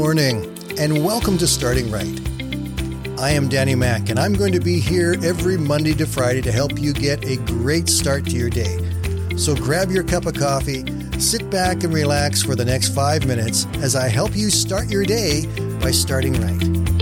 morning, and welcome to Starting Right. I am Danny Mack, and I'm going to be here every Monday to Friday to help you get a great start to your day. So grab your cup of coffee, sit back, and relax for the next five minutes as I help you start your day by starting right.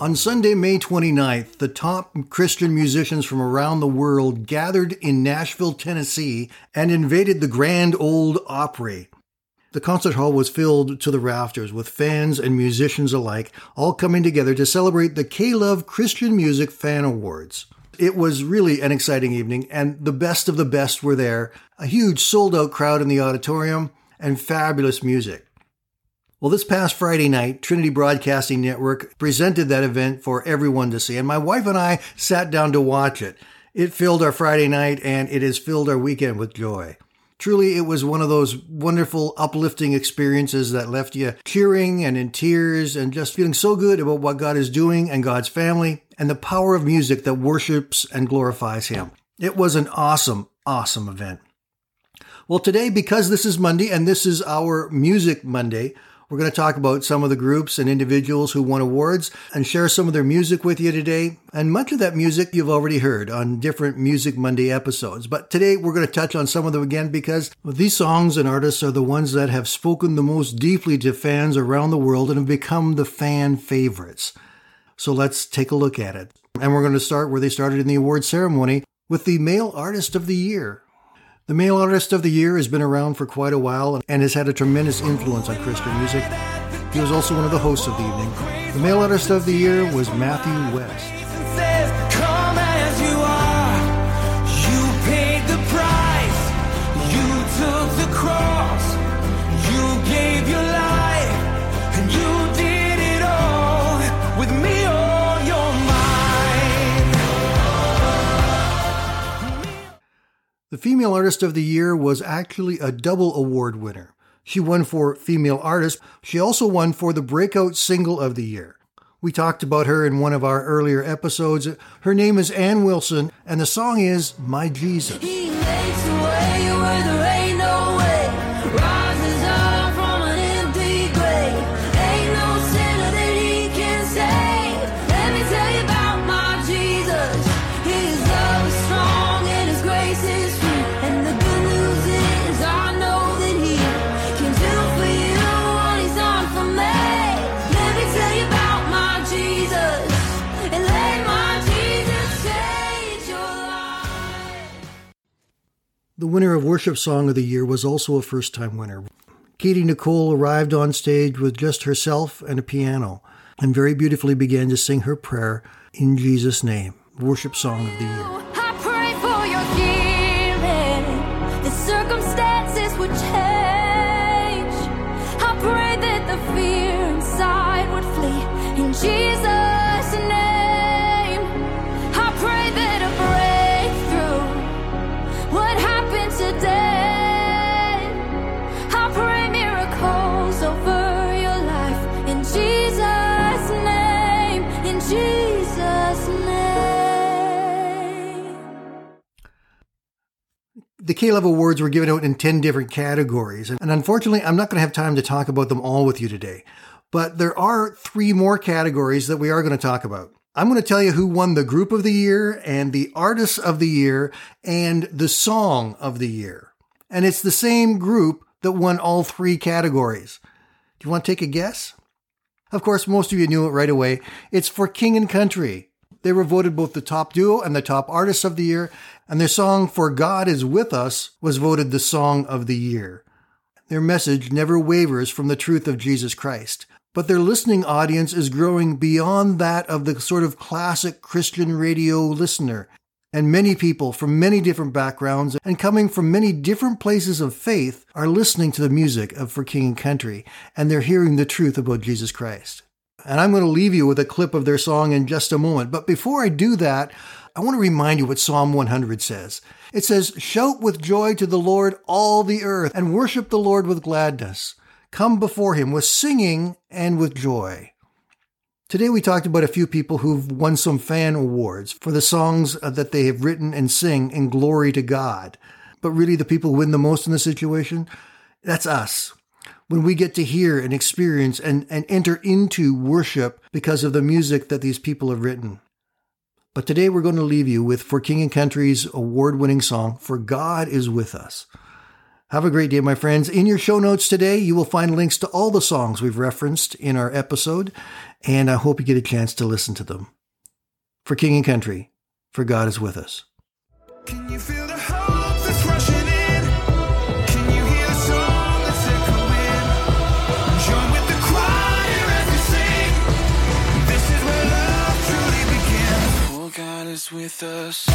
On Sunday, May 29th, the top Christian musicians from around the world gathered in Nashville, Tennessee, and invaded the Grand Ole Opry. The concert hall was filled to the rafters with fans and musicians alike, all coming together to celebrate the K-Love Christian Music Fan Awards. It was really an exciting evening, and the best of the best were there. A huge sold out crowd in the auditorium, and fabulous music. Well, this past Friday night, Trinity Broadcasting Network presented that event for everyone to see, and my wife and I sat down to watch it. It filled our Friday night and it has filled our weekend with joy. Truly, it was one of those wonderful, uplifting experiences that left you cheering and in tears and just feeling so good about what God is doing and God's family and the power of music that worships and glorifies Him. It was an awesome, awesome event. Well, today, because this is Monday and this is our Music Monday, we're going to talk about some of the groups and individuals who won awards and share some of their music with you today. And much of that music you've already heard on different Music Monday episodes. But today we're going to touch on some of them again because these songs and artists are the ones that have spoken the most deeply to fans around the world and have become the fan favorites. So let's take a look at it. And we're going to start where they started in the award ceremony with the Male Artist of the Year. The Male Artist of the Year has been around for quite a while and has had a tremendous influence on Christian music. He was also one of the hosts of the evening. The Male Artist of the Year was Matthew West. The Female Artist of the Year was actually a double award winner. She won for Female Artist. She also won for the Breakout Single of the Year. We talked about her in one of our earlier episodes. Her name is Anne Wilson, and the song is My Jesus. The winner of Worship Song of the Year was also a first time winner. Katy Nichole arrived on stage with just herself and a piano and very beautifully began to sing her prayer in Jesus' name, Worship Song of the Year. The K-Love Awards were given out in 10 different categories. And unfortunately, I'm not going to have time to talk about them all with you today. But there are three more categories that we are going to talk about. I'm going to tell you who won the Group of the Year and the Artist of the Year and the Song of the Year. And it's the same group that won all three categories. Do you want to take a guess? Of course, most of you knew it right away. It's for King and Country. They were voted both the top duo and the top artist of the year, and their song For God is With Us was voted the song of the year. Their message never wavers from the truth of Jesus Christ, but their listening audience is growing beyond that of the sort of classic Christian radio listener. And many people from many different backgrounds and coming from many different places of faith are listening to the music of For King and Country, and they're hearing the truth about Jesus Christ. And I'm going to leave you with a clip of their song in just a moment. But before I do that, I want to remind you what Psalm 100 says. It says, Shout with joy to the Lord, all the earth, and worship the Lord with gladness. Come before him with singing and with joy. Today we talked about a few people who've won some fan awards for the songs uh, that they have written and sing in glory to God. But really, the people who win the most in the situation, that's us. When we get to hear and experience and, and enter into worship because of the music that these people have written. But today we're going to leave you with For King and Country's award winning song, For God is With Us. Have a great day, my friends. In your show notes today, you will find links to all the songs we've referenced in our episode, and I hope you get a chance to listen to them. For King and Country, for God is with us. With us.